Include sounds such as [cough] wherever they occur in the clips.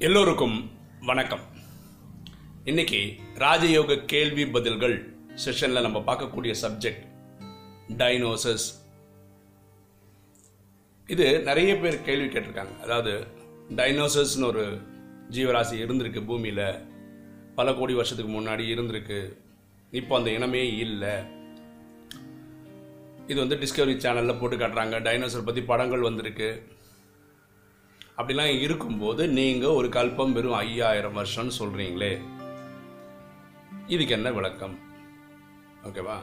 எல்லோருக்கும் வணக்கம். இன்னைக்கு ராஜயோக கேள்வி பதில்கள் செஷன்ல நம்ம பார்க்கக்கூடிய சப்ஜெக்ட் டைனோசஸ் இது நிறைய பேர் கேள்வி கேட்டிருக்காங்க. அதாவது டைனோசஸ்னு ஒரு ஜீவராசி இருந்திருக்கு பூமியில பல கோடி வருஷத்துக்கு முன்னாடி இருந்திருக்கு. இப்போ அந்த இனமே இல்லை. இது வந்து டிஸ்கவரி சேனலில் போட்டு காட்டுறாங்க. டைனோசர் பற்றி படங்கள் வந்திருக்கு. அப்படிலாம் இருக்கும்போது நீங்கள் ஒரு கல்பம் வெறும் ஐயாயிரம் வருஷம்னு சொல்கிறீங்களே இதுக்கு என்ன விளக்கம்? ஓகேவா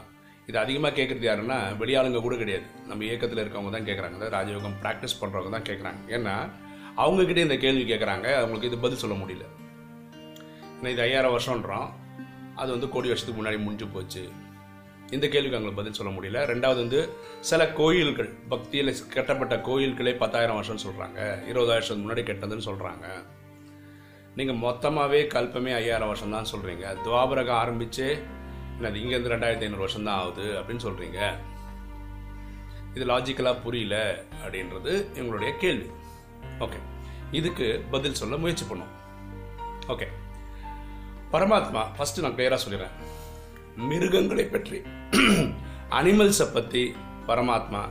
இது அதிகமாக கேட்குறது யாருன்னா வெளியாளுங்க கூட கிடையாது. நம்ம இயக்கத்தில் இருக்கவங்க தான் கேட்குறாங்க அதாவது ராஜயோகம் ப்ராக்டிஸ் பண்ணுறவங்க தான் கேட்குறாங்க ஏன்னா அவங்கக்கிட்டே இந்த கேள்வி கேட்குறாங்க அவங்களுக்கு இது பதில் சொல்ல முடியல. ஏன்னா இது ஐயாயிரம் வருஷம்ன்றோம். அது வந்து கோடி வருஷத்துக்கு முன்னாடி முடிஞ்சு போச்சு. இந்த கேள்விக்கு அவங்களுக்கு பதில் சொல்ல முடியல. ரெண்டாவது வந்து சில கோயில்கள் பக்தியில் கட்டப்பட்ட கோயில்களே பத்தாயிரம் வருஷம் சொல்கிறாங்க இருபதாயிரம் முன்னாடி கெட்டதுன்னு சொல்கிறாங்க நீங்கள் மொத்தமாகவே கல்பமே ஐயாயிரம் வருஷம் தான் சொல்கிறீங்க துவாபரகம் ஆரம்பித்து என்னது இங்கேருந்து ரெண்டாயிரத்தி ஐநூறு வருஷம் தான் ஆகுது அப்படின்னு சொல்கிறீங்க இது லாஜிக்கலாக புரியல அப்படின்றது எங்களுடைய கேள்வி. ஓகே இதுக்கு பதில் சொல்ல முயற்சி பண்ணும். ஓகே பரமாத்மா ஃபஸ்ட்டு நான் கிளியராக சொல்லிடுறேன். மிருகங்களை பற்றி. அனிமல்ஸை பற்றி பரமாத்மா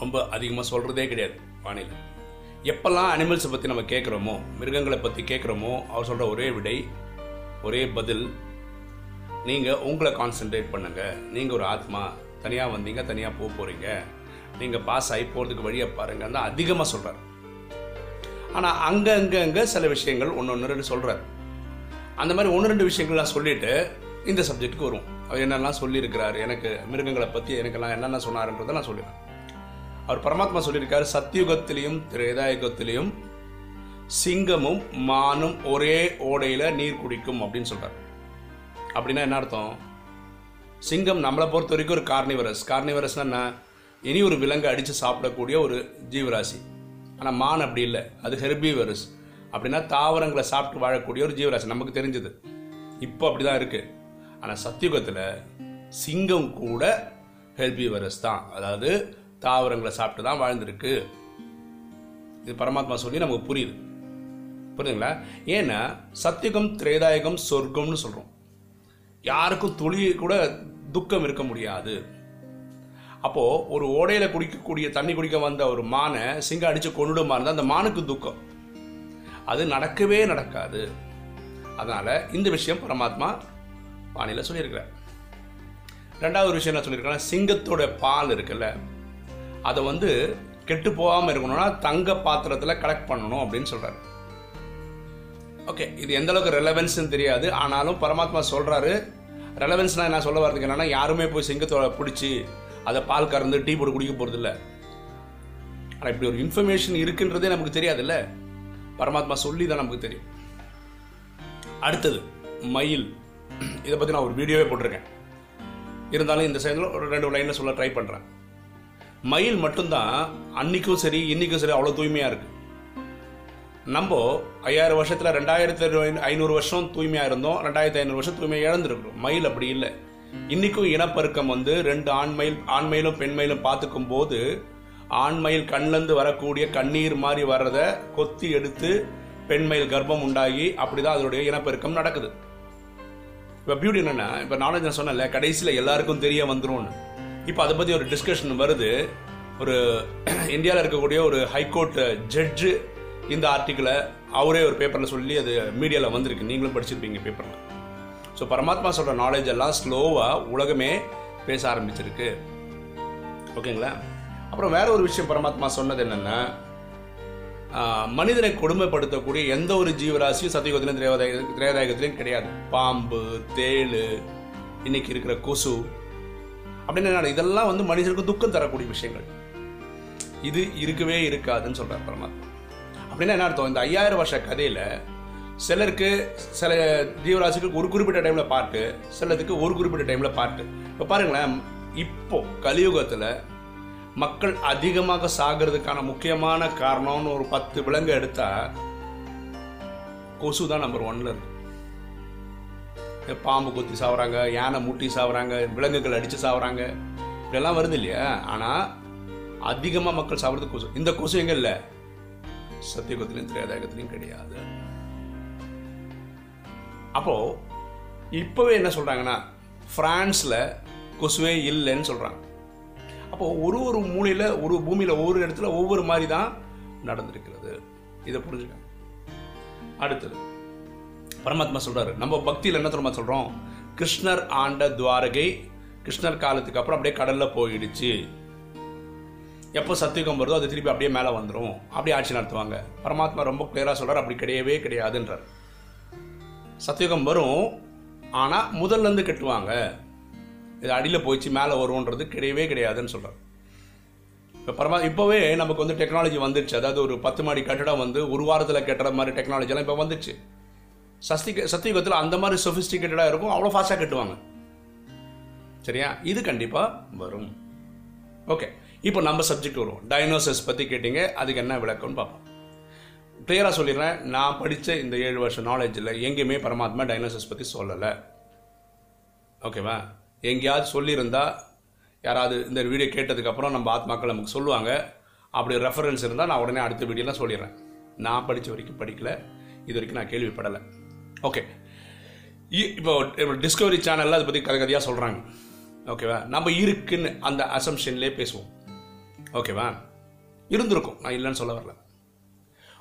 ரொம்ப அதிகமாக சொல்கிறதே கிடையாது வானிலை எப்பெல்லாம் அனிமல்ஸை பற்றி நம்ம கேட்குறோமோ மிருகங்களை பற்றி கேட்குறோமோ அவர் சொல்கிற ஒரே விடை ஒரே பதில் நீங்கள் உங்களை கான்சென்ட்ரேட் பண்ணுங்கள் நீங்கள் ஒரு ஆத்மா தனியாக வந்தீங்க தனியாக போக போகிறீங்க நீங்கள் பாஸ் ஆகி போகிறதுக்கு வழியை பாருங்கள் தான் அதிகமாக சொல்கிறார் ஆனால் அங்கே அங்கே அங்கே சில விஷயங்கள் ஒன்று ஒன்று ரெண்டு சொல்கிறார் அந்த மாதிரி ஒன்று ரெண்டு விஷயங்கள்லாம் சொல்லிவிட்டு இந்த சப்ஜெக்ட்டுக்கு வரும். அவர் என்னெல்லாம் சொல்லியிருக்கிறார் எனக்கு மிருகங்களை பற்றி எனக்கெல்லாம் என்னென்ன சொன்னார்ன்றதை நான் சொல்லிடுறேன். அவர் பரமாத்மா சொல்லியிருக்காரு சத்தியுகத்திலையும் திரேதாயுகத்திலையும் சிங்கமும் மானும் ஒரே ஓடையில் நீர் குடிக்கும் அப்படின்னு சொல்கிறார் அப்படின்னா என்ன அர்த்தம்? சிங்கம் நம்மளை பொறுத்த வரைக்கும் ஒரு கார்னிவரஸ் கார்னிவரஸ்னா என்ன? இனி ஒரு விலங்கை அடித்து சாப்பிடக்கூடிய ஒரு ஜீவராசி. ஆனால் மான் அப்படி இல்லை. அது ஹெர்பிவரஸ் அப்படின்னா தாவரங்களை சாப்பிட்டு வாழக்கூடிய ஒரு ஜீவராசி. நமக்கு தெரிஞ்சது. இப்போ அப்படி தான் இருக்குது ஆனால் சத்தியுகத்தில் சிங்கம் கூட ஹெல்பிவரஸ் தான். அதாவது தாவரங்களை சாப்பிட்டு தான் வாழ்ந்திருக்கு. இது பரமாத்மா சொல்லி நமக்கு புரியுது. புரியுதுங்களா? ஏன்னா சத்தியுகம் திரேதாயகம் சொர்க்கம்னு சொல்கிறோம் யாருக்கும் துளி கூட துக்கம் இருக்க முடியாது. அப்போது ஒரு ஓடையில் குடிக்கக்கூடிய தண்ணி குடிக்க வந்த ஒரு மானை சிங்கம் அடித்து கொண்டுடுமா இருந்தால் அந்த மானுக்கு துக்கம். அது நடக்கவே நடக்காது. அதனால் இந்த விஷயம் பரமாத்மா பாணியில் சொல்லியிருக்கிறார் ரெண்டாவது விஷயம் என்ன சொல்லியிருக்காங்க சிங்கத்தோட பால் இருக்குல்ல அதை வந்து கெட்டு போகாம இருக்கணும்னா தங்க பாத்திரத்துல கலெக்ட் பண்ணணும் அப்படின்னு சொல்றாரு. ஓகே இது எந்த அளவுக்கு ரெலவென்ஸ்னு தெரியாது. ஆனாலும் பரமாத்மா சொல்றாரு. ரெலவென்ஸ்னால் என்ன? சொல்ல வரதுக்கு என்னன்னா யாருமே போய் சிங்கத்தோட பிடிச்சி அதை பால் கறந்து டீ போட்டு குடிக்க போகிறதில்ல ஆனால் இப்படி ஒரு இன்ஃபர்மேஷன் இருக்குன்றதே நமக்கு தெரியாதுல்ல. பரமாத்மா சொல்லி தான் நமக்கு தெரியும். அடுத்தது மயில். இதை பற்றி நான் ஒரு வீடியோவே போட்டிருக்கேன். இருந்தாலும் இந்த சைடில் ஒரு ரெண்டு லைனில் சொல்ல ட்ரை பண்ணுறேன் மயில் மட்டும்தான் அன்னைக்கும் சரி இன்னைக்கும் சரி அவ்வளோ தூய்மையாக இருக்குது நம்ம ஐயாயிரம் வருஷத்தில் ரெண்டாயிரத்தி ஐநூறு வருஷம் தூய்மையாக இருந்தோம் ரெண்டாயிரத்தி ஐநூறு வருஷம் தூய்மையாக இழந்துருக்கிறோம். மயில் அப்படி இல்லை. இன்னைக்கும் இனப்பெருக்கம் வந்து ரெண்டு ஆண்மயில் ஆண்மயிலும் பெண்மயிலும் பார்த்துக்கும் போது ஆண்மயில் கண்ணிலேருந்து வரக்கூடிய கண்ணீர் மாதிரி வர்றதை கொத்தி எடுத்து பெண்மயில் கர்ப்பம் உண்டாகி அப்படிதான் அதனுடைய இனப்பெருக்கம் நடக்குது. இப்போ பியூட்டி என்னென்ன இப்போ நாலேஜ் நான் சொன்னல கடைசியில் எல்லாருக்கும் தெரிய வந்துரும்னு. இப்போ அதை பற்றி ஒரு டிஸ்கஷன் வருது. ஒரு [clears throat] இந்தியாவில் இருக்கக்கூடிய ஒரு ஹைகோர்ட் ஜட்ஜு இந்த ஆர்டிக்கிளை அவரே ஒரு பேப்பரில் சொல்லி அது மீடியாவில் வந்திருக்கு. நீங்களும் படிச்சிருப்பீங்க பேப்பரில் ஸோ பரமாத்மா சொல்கிற நாலேஜ் எல்லாம் ஸ்லோவாக உலகமே பேச ஆரம்பிச்சிருக்கு. ஓகேங்களா அப்புறம் வேற ஒரு விஷயம் பரமாத்மா சொன்னது என்னென்னா மனிதனை கொடுமைப்படுத்தக்கூடிய எந்த ஒரு ஜீவராசியும் சத்தியுகத்திலும் திரேதாய திரேதாயகத்திலையும் கிடையாது. பாம்பு தேளு இன்னைக்கு இருக்கிற கொசு. அப்படின்னு என்ன இதெல்லாம் வந்து மனிதனுக்கு துக்கம் தரக்கூடிய விஷயங்கள். இது இருக்கவே இருக்காதுன்னு சொல்றார் பரமாத்மா. அப்படின்னா என்ன அர்த்தம்? இந்த ஐயாயிரம் வருஷ கதையில சிலருக்கு சில ஜீவராசிக்கு ஒரு குறிப்பிட்ட டைம்ல பாட்டு சிலருக்கு ஒரு குறிப்பிட்ட டைம்ல பாட்டு. இப்போ பாருங்களேன் இப்போ கலியுகத்துல மக்கள் அதிகமாக சாகிறதுக்கான முக்கியமான காரணம்னு ஒரு பத்து விலங்கு எடுத்தா கொசு தான் நம்பர் ஒன்ல இருக்கு. பாம்பு கொத்தி சாவறாங்க யானை முட்டி சாவறாங்க விலங்குகள் அடித்து சாவறாங்க இப்படிலாம் வருது இல்லையா? ஆனால் அதிகமாக மக்கள் சாப்பிட்றது கொசு. இந்த கொசு எங்கள் இல்லை? சத்திய சத்தியுகத்திலையும் திரேதாயுகத்திலையும் கிடையாது. அப்போது இப்போவே என்ன சொல்கிறாங்கன்னா ஃப்ரான்ஸில் கொசுவே இல்லைன்னு சொல்கிறாங்க அப்போ ஒரு ஒரு மூலையில் ஒரு பூமியில் ஒவ்வொரு இடத்துல ஒவ்வொரு மாதிரி தான் நடந்திருக்கிறது. இதை புரிஞ்சுக்கங்க. அடுத்தது பரமாத்மா சொல்கிறார் நம்ம பக்தியில் என்ன தெரியுமா சொல்கிறோம் கிருஷ்ணர் ஆண்ட துவாரகை கிருஷ்ணர் காலத்துக்கு அப்புறம் அப்படியே கடலில் போயிடுச்சு. எப்போ சத்தியுகம் வருதோ அது திருப்பி அப்படியே மேலே வந்துடும் அப்படியே ஆட்சி நடத்துவாங்க. பரமாத்மா ரொம்ப கிளியராக சொல்கிறார் அப்படி கிடையவே கிடையாதுன்றார். சத்தியுகம் வரும் ஆனால் முதல்ல இருந்து கட்டுவாங்க. இது அடியில் போயிடுச்சு மேலே வரும்ன்றது கிடையவே கிடையாதுன்னு சொல்கிறார் இப்போ பரமா இப்போவே நமக்கு வந்து டெக்னாலஜி வந்துடுச்சு அதாவது ஒரு பத்து மாடி கட்டடம் வந்து ஒரு வாரத்தில் கட்டுற மாதிரி டெக்னாலஜிலாம் இப்போ வந்துச்சு சஸ்தி சத்தியுகத்தில் அந்த மாதிரி சொஃபிஸ்டிகேட்டடாக இருக்கும் அவ்வளோ ஃபாஸ்ட்டாக கட்டுவாங்க. சரியா? இது கண்டிப்பாக வரும். ஓகே இப்போ நம்ம சப்ஜெக்ட் வருவோம். டைனோசஸ் பற்றி கேட்டிங்க அதுக்கு என்ன விளக்கம்னு பார்ப்போம். கிளியராக சொல்லிடுறேன். நான் படித்த இந்த ஏழு வருஷம் நாலேஜில் எங்கேயுமே பரமாத்மா டைனோசஸ் பற்றி சொல்லலை. ஓகேவா எங்கேயாவது சொல்லியிருந்தா யாராவது இந்த வீடியோ கேட்டதுக்கப்புறம் நம்ம ஆத்மாக்கள் நமக்கு சொல்லுவாங்க. அப்படி ரெஃபரன்ஸ் இருந்தால் நான் உடனே அடுத்த வீடியோலாம் சொல்லிடுறேன். நான் படித்த வரைக்கும் படிக்கல. இது வரைக்கும் நான் கேள்விப்படலை. ஓகே இப்போ டிஸ்கவரி சேனலில் அதை பற்றி கதை கதையாக சொல்கிறாங்க ஓகேவா நம்ம இருக்குன்னு அந்த அசம்ஷன்லேயே பேசுவோம். ஓகேவா இருந்திருக்கும். நான் இல்லைன்னு சொல்ல வரல.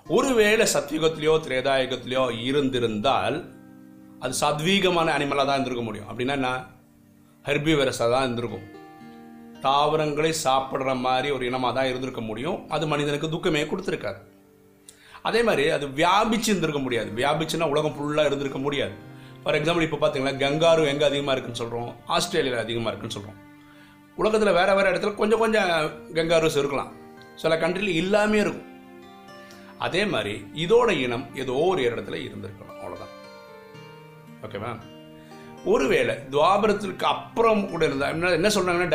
ஒருவேளை சத்யுகத்திலேயோ திரேதாயுகத்திலேயோ இருந்திருந்தால் அது சத்வீகமான அனிமலாக தான் இருந்திருக்க முடியும். அப்படின்னா என்ன? ஹெர்பிவரஸாக தான் இருந்திருக்கும். தாவரங்களை சாப்பிட்ற மாதிரி ஒரு இனமாக தான் இருந்திருக்க முடியும். அது மனிதனுக்கு துக்கமே கொடுத்துருக்காது. அதே மாதிரி அது வியாபிச்சு இருந்திருக்க முடியாது. வியாபிச்சுன்னா உலகம் ஃபுல்லாக இருந்திருக்க முடியாது. ஃபார் எக்ஸாம்பிள் இப்போ பார்த்தீங்கன்னா கங்காரு எங்கே அதிகமாக இருக்குன்னு சொல்கிறோம் ஆஸ்திரேலியாவில் அதிகமாக இருக்குன்னு சொல்கிறோம் உலகத்தில் வேறு வேறு இடத்துல கொஞ்சம் கொஞ்சம் கங்காரூஸ் இருக்கலாம். சில கண்ட்ரியில் இல்லாமே இருக்கும். அதே மாதிரி இதோட இனம் ஏதோ ஒரு இடத்துல இருந்திருக்கணும் அவ்வளோதான் ஓகேவா ஒருவேளை துவாபரத்திற்கு அப்புறம் கூட இருந்தால் என்ன- என்ன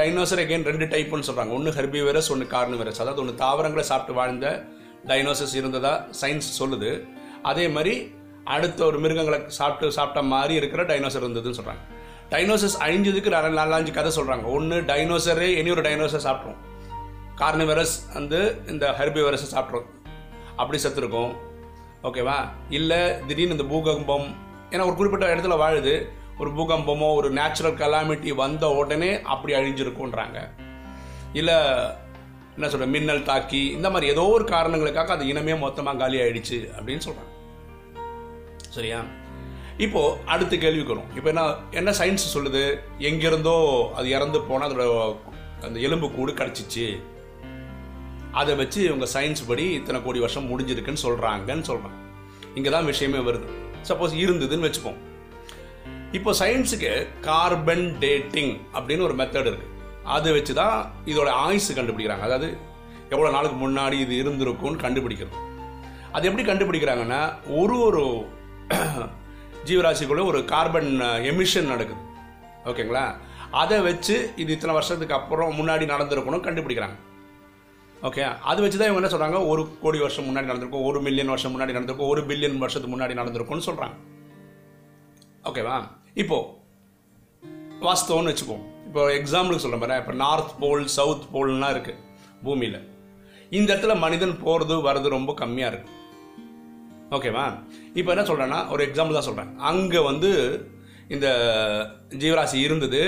டைனோசர் அகைன் ரெண்டு டைப்னு சொல்கிறாங்க ஒன்று ஹெர்பிவரஸ் ஒன்று கார்னிவரஸ் அதாவது ஒன்று தாவரங்களை சாப்பிட்டு வாழ்ந்த டைனோசஸ் இருந்ததாக சயின்ஸ் சொல்லுது. அதே மாதிரி அடுத்த ஒரு மிருகங்களை சாப்பிட்டு சாப்பிட்ட மாதிரி இருக்கிற டைனோசர் இருந்ததுன்னு சொல்கிறாங்க டைனோசஸ் அழிஞ்சதுக்கு நிறைய நாலஞ்சு கதை சொல்கிறாங்க ஒன்று டைனோசரே இனி ஒரு டைனோசர் சாப்பிட்றோம் கார்னிவரஸ் வந்து இந்த ஹெர்பிவரஸை சாப்பிட்றோம் அப்படி செத்துருக்கோம். ஓகேவா இல்லை திடீர்னு இந்த பூகம்பம் ஏன்னா ஒரு குறிப்பிட்ட இடத்துல வாழுது. ஒரு பூகம்பமோ ஒரு நேச்சுரல் கலாமிட்டி வந்த உடனே அப்படி அழிஞ்சிருக்குன்றாங்க இல்லை என்ன சொல்ற மின்னல் தாக்கி இந்த மாதிரி ஏதோ ஒரு காரணங்களுக்காக அது இனமே மொத்தமாக காலி ஆயிடுச்சு அப்படின்னு சொல்றாங்க. சரியா? இப்போ அடுத்த கேள்விக்கு வரும். இப்போ என்ன என்ன சயின்ஸ் சொல்லுது? எங்கிருந்தோ அது இறந்து போனால் அதோட அந்த எலும்பு கூடு கிடச்சிச்சு. அதை வச்சு இவங்க சயின்ஸ் படி இத்தனை கோடி வருஷம் முடிஞ்சிருக்குன்னு சொல்கிறாங்கன்னு சொல்றாங்க. இங்கே தான் விஷயமே வருது. சப்போஸ் இருந்ததுன்னு வச்சுப்போம். இப்போ சயின்ஸுக்கு கார்பன் டேட்டிங் அப்படின்னு ஒரு மெத்தட் இருக்கு. அதை வச்சு தான் இதோட ஆயுசு கண்டுபிடிக்கிறாங்க. அதாவது எவ்வளோ நாளுக்கு முன்னாடி இது இருந்திருக்கும்னு கண்டுபிடிக்கிறது அது எப்படி கண்டுபிடிக்கிறாங்கன்னா ஒரு ஒரு [clears throat] ஜீவராசிக்குள்ள ஒரு கார்பன் எமிஷன் uh, நடக்குது. ஓகேங்களா? அதை வச்சு இது இத்தனை வருஷத்துக்கு அப்புறம் முன்னாடி நடந்திருக்கணும் கண்டுபிடிக்கிறாங்க. ஓகே? அது வச்சு தான் இவங்க என்ன சொல்கிறாங்க ஒரு கோடி வருஷம் முன்னாடி நடந்திருக்கும் ஒரு மில்லியன் வருஷம் முன்னாடி நடந்திருக்கும் ஒரு பில்லியன் வருஷத்துக்கு முன்னாடி நடந்திருக்கும்னு சொல்கிறாங்க ஓகேவா? இப்போ வாஸ்தவம்னு வச்சுப்போம் இப்போ எக்ஸாம்பிளுக்கு சொல்ல பாரு இப்போ நார்த் போல் சவுத் போல்லாம் இருக்கு பூமியில். இந்த இடத்துல மனிதன் போகிறது வர்றது ரொம்ப கம்மியாக இருக்கு. ஓகேவா இப்போ என்ன சொல்கிறேன்னா ஒரு எக்ஸாம்பிள் தான் சொல்கிறேன் அங்கே வந்து இந்த ஜீவராசி இருந்தது.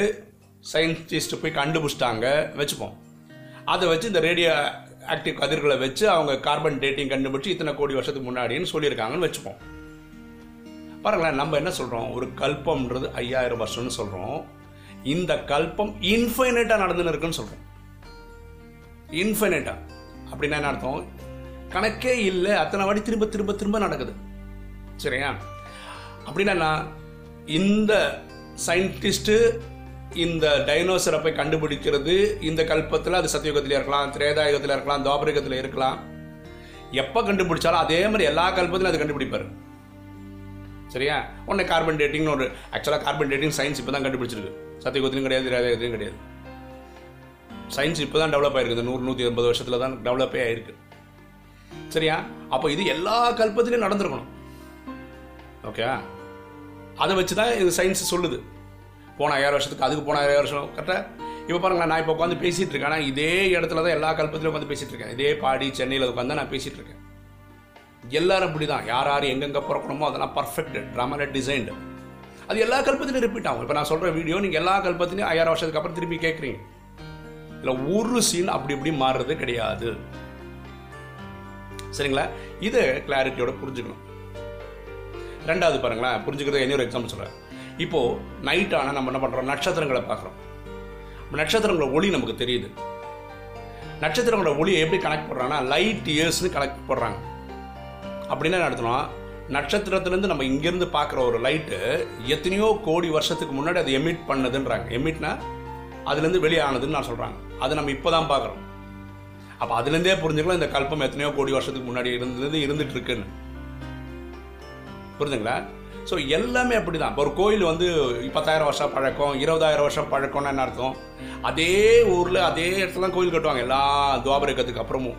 சயின்டிஸ்ட் போய் கண்டுபிடிச்சிட்டாங்க. வச்சுப்போம். அதை வச்சு இந்த ரேடியோ ஆக்டிவ் கதிர்களை வச்சு அவங்க கார்பன் டேட்டிங் கண்டுபிடிச்சு இத்தனை கோடி வருஷத்துக்கு முன்னாடின்னு சொல்லியிருக்காங்கன்னு வச்சுப்போம். பாருங்களேன் நம்ம என்ன சொல்கிறோம் ஒரு கல்பம்ன்றது ஐயாயிரம் வருஷம்னு சொல்கிறோம் இந்த கல்பம் இன்ஃபைனைட்டா நடந்துன்னு இருக்குன்னு சொல்கிறோம் இன்ஃபைனைட்டா அப்படின்னா என்ன அர்த்தம்? கணக்கே இல்லை. அத்தனை வாட்டி திரும்ப திரும்ப திரும்ப நடக்குது. சரியா? அப்படின்னா இந்த சயின்டிஸ்ட்டு இந்த டைனோசரை போய் கண்டுபிடிக்கிறது இந்த கல்பத்தில் அது சத்தியுகத்தில் இருக்கலாம் திரேதாயுகத்தில் இருக்கலாம் துவாபரயுகத்தில் இருக்கலாம். எப்போ கண்டுபிடிச்சாலும் அதே மாதிரி எல்லா கல்பத்திலும் அது கண்டுபிடிப்பார். சரியா ஒன்று கார்பன் டேட்டிங்னு ஒரு ஆக்சுவலாக கார்பன் டேட்டிங் சயின்ஸ் இப்போ தான் கண்டுபிடிச்சிருக்கு. சத்தியகுத்திலும் கிடையாது திரேதாயுகத்திலும் கிடையாது. சயின்ஸ் இப்போ தான் டெவலப் ஆயிருக்கு. இந்த நூறு நூற்றி எண்பது வருஷத்தில் தான் டெவலப்பே ஆயிருக்கு. சரியா? அப்போ இது எல்லா கல்பத்திலையும் நடந்திருக்கணும். ஓகே அதை வச்சு தான் இது சயின்ஸ் சொல்லுது. போன ஐயாயிரம் வருஷத்துக்கு அதுக்கு போன ஐயாயிரம் வருஷம். கரெக்டாக இப்போ பாருங்களேன் நான் இப்போ உட்காந்து பேசிட்டு இருக்கேன். ஆனால் இதே இடத்துல தான் எல்லா கல்பத்திலும் உட்காந்து பேசிகிட்டு இருக்கேன். இதே பாடி சென்னையில் உட்காந்து நான் பேசிகிட்டு இருக்கேன். எல்லாரும் அப்படி தான் யார் யார் எங்கெங்கே பிறக்கணுமோ அதெல்லாம் பர்ஃபெக்ட் ட்ராமாவில் டிசைன்டு அது எல்லா கல்பத்திலையும் ரிப்பீட் ஆகும். இப்போ நான் சொல்கிற வீடியோ நீங்கள் எல்லா கல்பத்திலையும் ஐயாயிரம் வருஷத்துக்கு அப்புறம் திரும்பி கேட்குறீங்க இல்லை ஒரு சீன் அப்படி இப்படி மாறுறது கிடையாது. சரிங்களா? இதை கிளாரிட்டியோட புரிஞ்சுக்கணும். ரெண்டாவது பாருங்களேன் புரிஞ்சுக்கிறது இன்னொரு எக்ஸாம்பிள் சொல்கிறேன் இப்போது நைட் ஆனால் நம்ம என்ன பண்ணுறோம் நட்சத்திரங்களை பார்க்குறோம். நட்சத்திரங்களோட ஒளி நமக்கு தெரியுது. நட்சத்திரங்களோட ஒளியை எப்படி கனெக்ட் பண்ணுறாங்கன்னா லைட் இயர்ஸ்னு கனெக்ட் பண்ணுறாங்க அப்படின்னா என்ன நடத்தணும் நட்சத்திரத்துலேருந்து நம்ம இங்கேருந்து பார்க்குற ஒரு லைட்டு எத்தனையோ கோடி வருஷத்துக்கு முன்னாடி அது எமிட் பண்ணதுன்றாங்க. எமிட்னா அதுலேருந்து வெளியானதுன்னு நான் சொல்கிறாங்க அதை நம்ம இப்போ தான் பார்க்குறோம். அப்போ அதுலேருந்தே புரிஞ்சுக்கலாம் இந்த கல்பம் எத்தனையோ கோடி வருஷத்துக்கு முன்னாடி இருந்தது இருந்துட்டு இருக்குன்னு புரிஞ்சுங்களா? ஸோ எல்லாமே அப்படி தான் இப்போ ஒரு கோயில் வந்து பத்தாயிரம் வருஷம் பழக்கம் இருபதாயிரம் வருஷம் பழக்கம்னு என்ன அர்த்தம்? அதே ஊரில் அதே இடத்துல கோயில் கட்டுவாங்க. எல்லா துவாபரகத்துக்கு அப்புறமும்.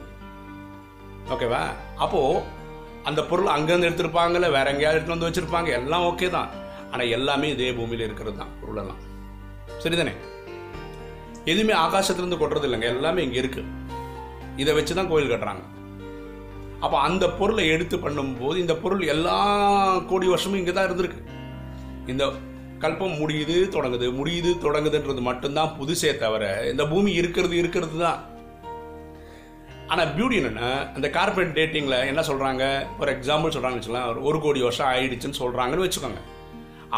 ஓகேவா அப்போது அந்த பொருள் அங்கேருந்து எடுத்திருப்பாங்கல்ல வேற எங்கேயாவது எடுத்துட்டு வந்து வச்சிருப்பாங்க. எல்லாம் ஓகே தான். ஆனால் எல்லாமே இதே பூமியில் இருக்கிறது தான் பொருளெல்லாம். சரிதானே? எதுவுமே ஆகாசத்துலேருந்து கொட்டுறது இல்லைங்க எல்லாமே இங்கே இருக்கு. இதை வச்சு தான் கோயில் கட்டுறாங்க. அப்போ அந்த பொருளை எடுத்து பண்ணும்போது இந்த பொருள் எல்லா கோடி வருஷமும் இங்கே தான் இருந்திருக்கு. இந்த கல்பம் முடியுது தொடங்குது. முடியுது தொடங்குதுன்றது மட்டும்தான் புதுசே தவிர இந்த பூமி இருக்கிறது இருக்கிறது தான். ஆனால் பியூட்டி என்னென்னா அந்த கார்பரேட் டேட்டிங்கில் என்ன சொல்கிறாங்க ஒரு எக்ஸாம்பிள் சொல்கிறாங்கன்னு வச்சுக்கலாம் ஒரு கோடி வருஷம் ஆயிடுச்சுன்னு சொல்கிறாங்கன்னு வச்சுக்கோங்க.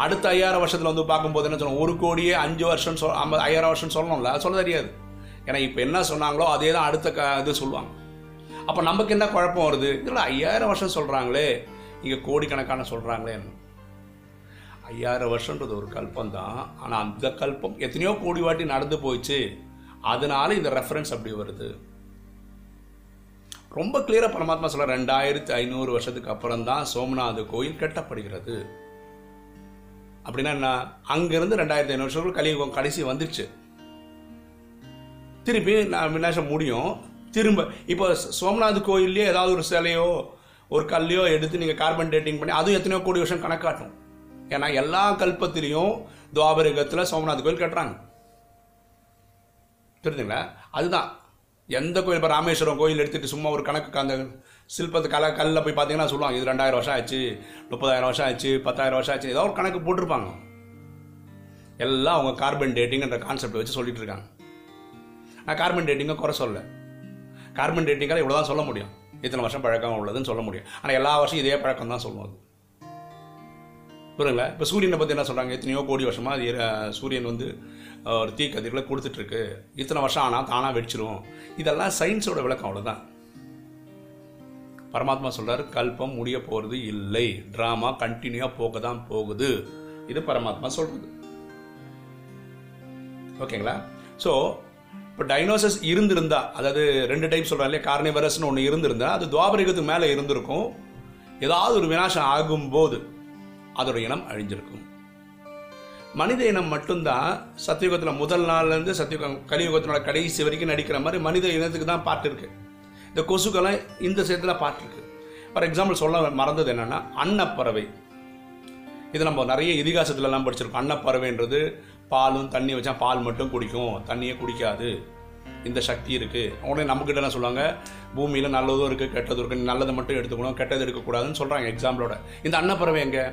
அடுத்த ஐயாயிரம் வருஷத்தில் வந்து பார்க்கும்போது என்ன சொல்லணும் ஒரு கோடியே அஞ்சு வருஷம் சொல் ஐம்பது ஐயாயிரம் வருஷம் சொல்லணும்ல? அது சொல்ல தெரியாது. ஏன்னா இப்போ என்ன சொன்னாங்களோ அதே தான் அடுத்த க இது சொல்லுவாங்க. அப்போ நமக்கு என்ன குழப்பம் வருது? இதில் ஐயாயிரம் வருஷம் சொல்கிறாங்களே இங்கே கோடிக்கணக்கான சொல்கிறாங்களே ஐயாயிரம் வருஷன்றது ஒரு கல்பம் தான் ஆனால் அந்த கல்பம் எத்தனையோ கோடி வாட்டி நடந்து போயிடுச்சு. அதனால இந்த ரெஃபரன்ஸ் அப்படி வருது. ரொம்ப கிளியராக பரமாத்மா சொல்ல ரெண்டாயிரத்தி ஐநூறு வருஷத்துக்கு அப்புறம் தான் சோமநாத கோயில் கட்டப்படுகிறது. அப்படின்னா என்ன? அங்கிருந்து ரெண்டாயிரத்தி ஐநூறு வருஷம் கலியுகம் கடைசி வந்துடுச்சு திருப்பி நான் விநாசம் முடியும்? திரும்ப இப்போ சோமநாத் கோயில்லையே ஏதாவது ஒரு சிலையோ ஒரு கல்லையோ எடுத்து நீங்கள் கார்பன் டேட்டிங் பண்ணி அதுவும் எத்தனையோ கோடி வருஷம் கணக்காட்டும். ஏன்னா எல்லா கல்பத்திலையும் துவாபரகத்தில் சோமநாத் கோயில் கட்டுறாங்க. தெரிஞ்சுங்களா அதுதான். எந்த கோயில் இப்போ ராமேஸ்வரம் கோயில் எடுத்துட்டு சும்மா ஒரு கணக்கு அந்த சிற்பத்து கல கல்லில் போய் பார்த்தீங்கன்னா சொல்லுவாங்க இது ரெண்டாயிரம் வருஷம் ஆச்சு முப்பதாயிரம் வருஷம் ஆச்சு பத்தாயிரம் வருஷம் ஆச்சு ஏதோ ஒரு கணக்கு போட்டிருப்பாங்க. எல்லாம் அவங்க கார்பன் டேட்டிங்ன்ற கான்செப்ட் வச்சு சொல்லிட்டு இருக்காங்க. நான் கார்பன் டேட்டிங்கை குறை சொல்ல கார்பன் டேட்டிங்கால் இவ்வளோ தான் சொல்ல முடியும். இத்தனை வருஷம் பழக்கம் உள்ளதுன்னு சொல்ல முடியும். ஆனால் எல்லா வருஷம் இதே பழக்கம் தான் சொல்லுவோம் புரியுங்களா இப்போ சூரியனை பற்றி என்ன சொல்கிறாங்க எத்தனையோ கோடி வருஷமாக அது சூரியன் வந்து ஒரு தீ கதிர்களை கொடுத்துட்ருக்கு. இத்தனை வருஷம் ஆனால் தானாக வெடிச்சிரும். இதெல்லாம் சயின்ஸோட விளக்கம் அவ்வளோதான் பரமாத்மா சொல்கிறார் கல்பம் முடிய போகிறது இல்லை. ட்ராமா கண்டினியூவாக போக தான் போகுது. இது பரமாத்மா சொல்கிறது ஓகேங்களா? ஸோ இப்போ டைனோசஸ் இருந்திருந்தா அதாவது ரெண்டு டைப் சொல்கிறாங்க இல்லையா? கார்னிவரஸ்னு ஒன்று இருந்திருந்தா அது துவாபரிகத்துக்கு மேலே இருந்திருக்கும். ஏதாவது ஒரு வினாசம் ஆகும்போது அதோட இனம் அழிஞ்சிருக்கும். மனித இனம் மட்டும்தான் சத்தியுகத்தில் முதல் நாள்லேருந்து சத்தியுகம் கலியுகத்தினோட கடைசி வரைக்கும் நடிக்கிற மாதிரி மனித இனத்துக்கு தான் பாட்டு இருக்கு. இந்த கொசுக்கெல்லாம் இந்த சேர்த்துல பாட்டு இருக்கு. ஃபார் எக்ஸாம்பிள் சொல்ல மறந்தது என்னன்னா அன்னப்பறவை. இது நம்ம நிறைய இதிகாசத்துலலாம் படிச்சிருக்கோம். அன்னப்பறவைன்றது பாலும் தண்ணி வச்சா பால் மட்டும் குடிக்கும். தண்ணியே குடிக்காது. இந்த சக்தி இருக்குது உடனே நம்மக்கிட்ட என்ன சொல்லுவாங்க? பூமியில் நல்லதும் இருக்குது கெட்டதும் இருக்குது நல்லதை மட்டும் எடுத்துக்கணும் கெட்டது எடுக்கக்கூடாதுன்னு சொல்கிறாங்க எக்ஸாம்பிளோட இந்த அன்னப்பறவை எங்கே?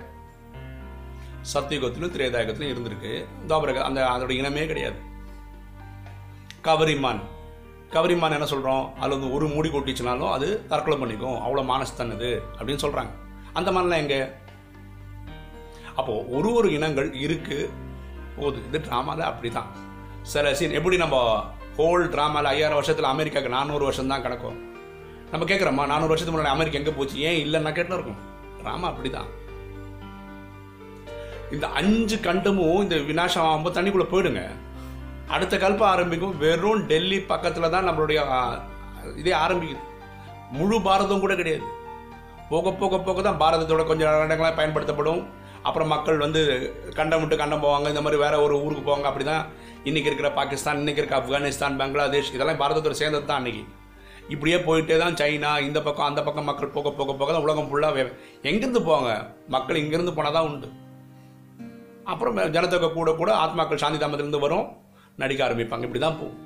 சத்தியுகத்திலும் திரேதாயுகத்திலும் இருந்திருக்கு. துவாபரக அந்த அதோட இனமே கிடையாது. கவரிமான். கவரிமான் என்ன சொல்கிறோம் அதில் வந்து ஒரு மூடி கொட்டிச்சுனாலும் அது தற்கொலை பண்ணிக்கும். அவ்வளோ மானஸ்தன்னது அப்படின்னு சொல்கிறாங்க அந்த மாதிரிலாம் எங்கே? அப்போது ஒரு ஒரு இனங்கள் இருக்கு. போகுது இது ட்ராமால அப்படிதான். சில சீன் எப்படி நம்ம ஹோல் ட்ராமால ஐயாயிரம் வருஷத்தில் அமெரிக்காக்கு நானூறு வருஷம் தான் கிடக்கும். நம்ம கேட்குறோமா நானூறு வருஷத்துக்கு முன்னாடி அமெரிக்கா எங்கே போச்சு? ஏன் இல்லைன்னா கேட்டு இருக்கும். ட்ராமா அப்படிதான். இந்த அஞ்சு கண்டமும் இந்த வினாசம் ஆகும்போது தண்ணிக்குள்ளே போயிடுங்க. அடுத்த கல்ப ஆரம்பிக்கும் வெறும் டெல்லி பக்கத்தில் தான் நம்மளுடைய இதே ஆரம்பிக்குது. முழு பாரதம் கூட கிடையாது. போக போக போக தான் பாரதத்தோட கொஞ்சம் இடங்களாக பயன்படுத்தப்படும். அப்புறம் மக்கள் வந்து கண்டம் விட்டு கண்டம் போவாங்க. இந்த மாதிரி வேற ஒரு ஊருக்கு போவாங்க. அப்படி தான் இன்னைக்கு இருக்கிற பாகிஸ்தான் இன்னைக்கு இருக்கிற ஆப்கானிஸ்தான் பங்களாதேஷ் இதெல்லாம் பாரதத்தோட சேர்ந்தது தான் அன்னைக்கு. இப்படியே போயிட்டே தான் சைனா இந்த பக்கம் அந்த பக்கம் மக்கள் போக போக போக தான் உலகம் ஃபுல்லாக எங்கேருந்து போவாங்க? மக்கள் இங்கேருந்து போனால் தான் உண்டு. அப்புறம் ஜனத்தொகை கூட கூட ஆத்மாக்கள் சாந்தி தாமத்திலிருந்து வரும். நடிக்க ஆரம்பிப்பாங்க. இப்படி தான் போகும்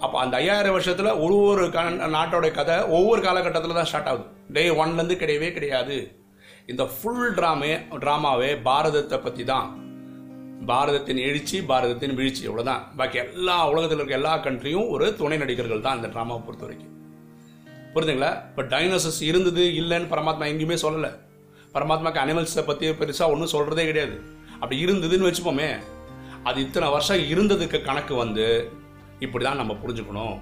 அப்போ அந்த ஐயாயிரம் வருஷத்தில் ஒரு ஒரு க- நாட்டோடைய கதை ஒவ்வொரு காலகட்டத்தில் தான் ஸ்டார்ட் ஆகுது. டே ஒன்லேருந்து கிடையவே கிடையாது. இந்த ஃபுல் ட்ராமே ட்ராமாவே பாரதத்தை பற்றி தான். பாரதத்தின் எழுச்சி பாரதத்தின் வீழ்ச்சி அவ்வளோதான் பாக்கி எல்லா உலகத்தில் இருக்க எல்லா கண்ட்ரியும் ஒரு துணை நடிகர்கள் தான் இந்த ட்ராமாவை பொறுத்த வரைக்கும். புரிஞ்சுங்களா இப்போ டைனோசஸ் இருந்தது இல்லைன்னு பரமாத்மா எங்கேயுமே சொல்லலை. பரமாத்மாக்கு அனிமல்ஸை பற்றி பெருசாக ஒன்றும் சொல்கிறதே கிடையாது. அப்படி இருந்ததுன்னு வச்சுப்போமே அது இத்தனை வருஷம் இருந்ததுக்கு கணக்கு வந்து இப்படி தான் நம்ம புரிஞ்சுக்கணும்.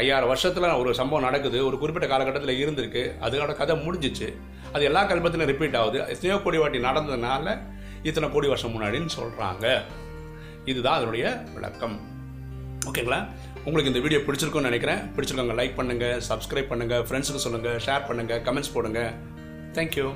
ஐயாயிரம் வருஷத்தில் ஒரு சம்பவம் நடக்குது ஒரு குறிப்பிட்ட காலகட்டத்தில் இருந்திருக்கு அதோட கதை முடிஞ்சிச்சு. அது எல்லா கல்பத்திலும் ரிப்பீட் ஆகுது. எத்தனையோ கோடி வாட்டி நடந்ததுனால இத்தனை கோடி வருஷம் முன்னாடின்னு சொல்கிறாங்க இதுதான் அதனுடைய விளக்கம். ஓகேங்களா? உங்களுக்கு இந்த வீடியோ பிடிச்சிருக்கும்னு நினைக்கிறேன். பிடிச்சிருக்கவங்க லைக் பண்ணுங்கள் சப்ஸ்கிரைப் பண்ணுங்கள் ஃப்ரெண்ட்ஸுக்கு சொல்லுங்கள் ஷேர் பண்ணுங்கள் கமெண்ட்ஸ் போடுங்க. தேங்க்யூ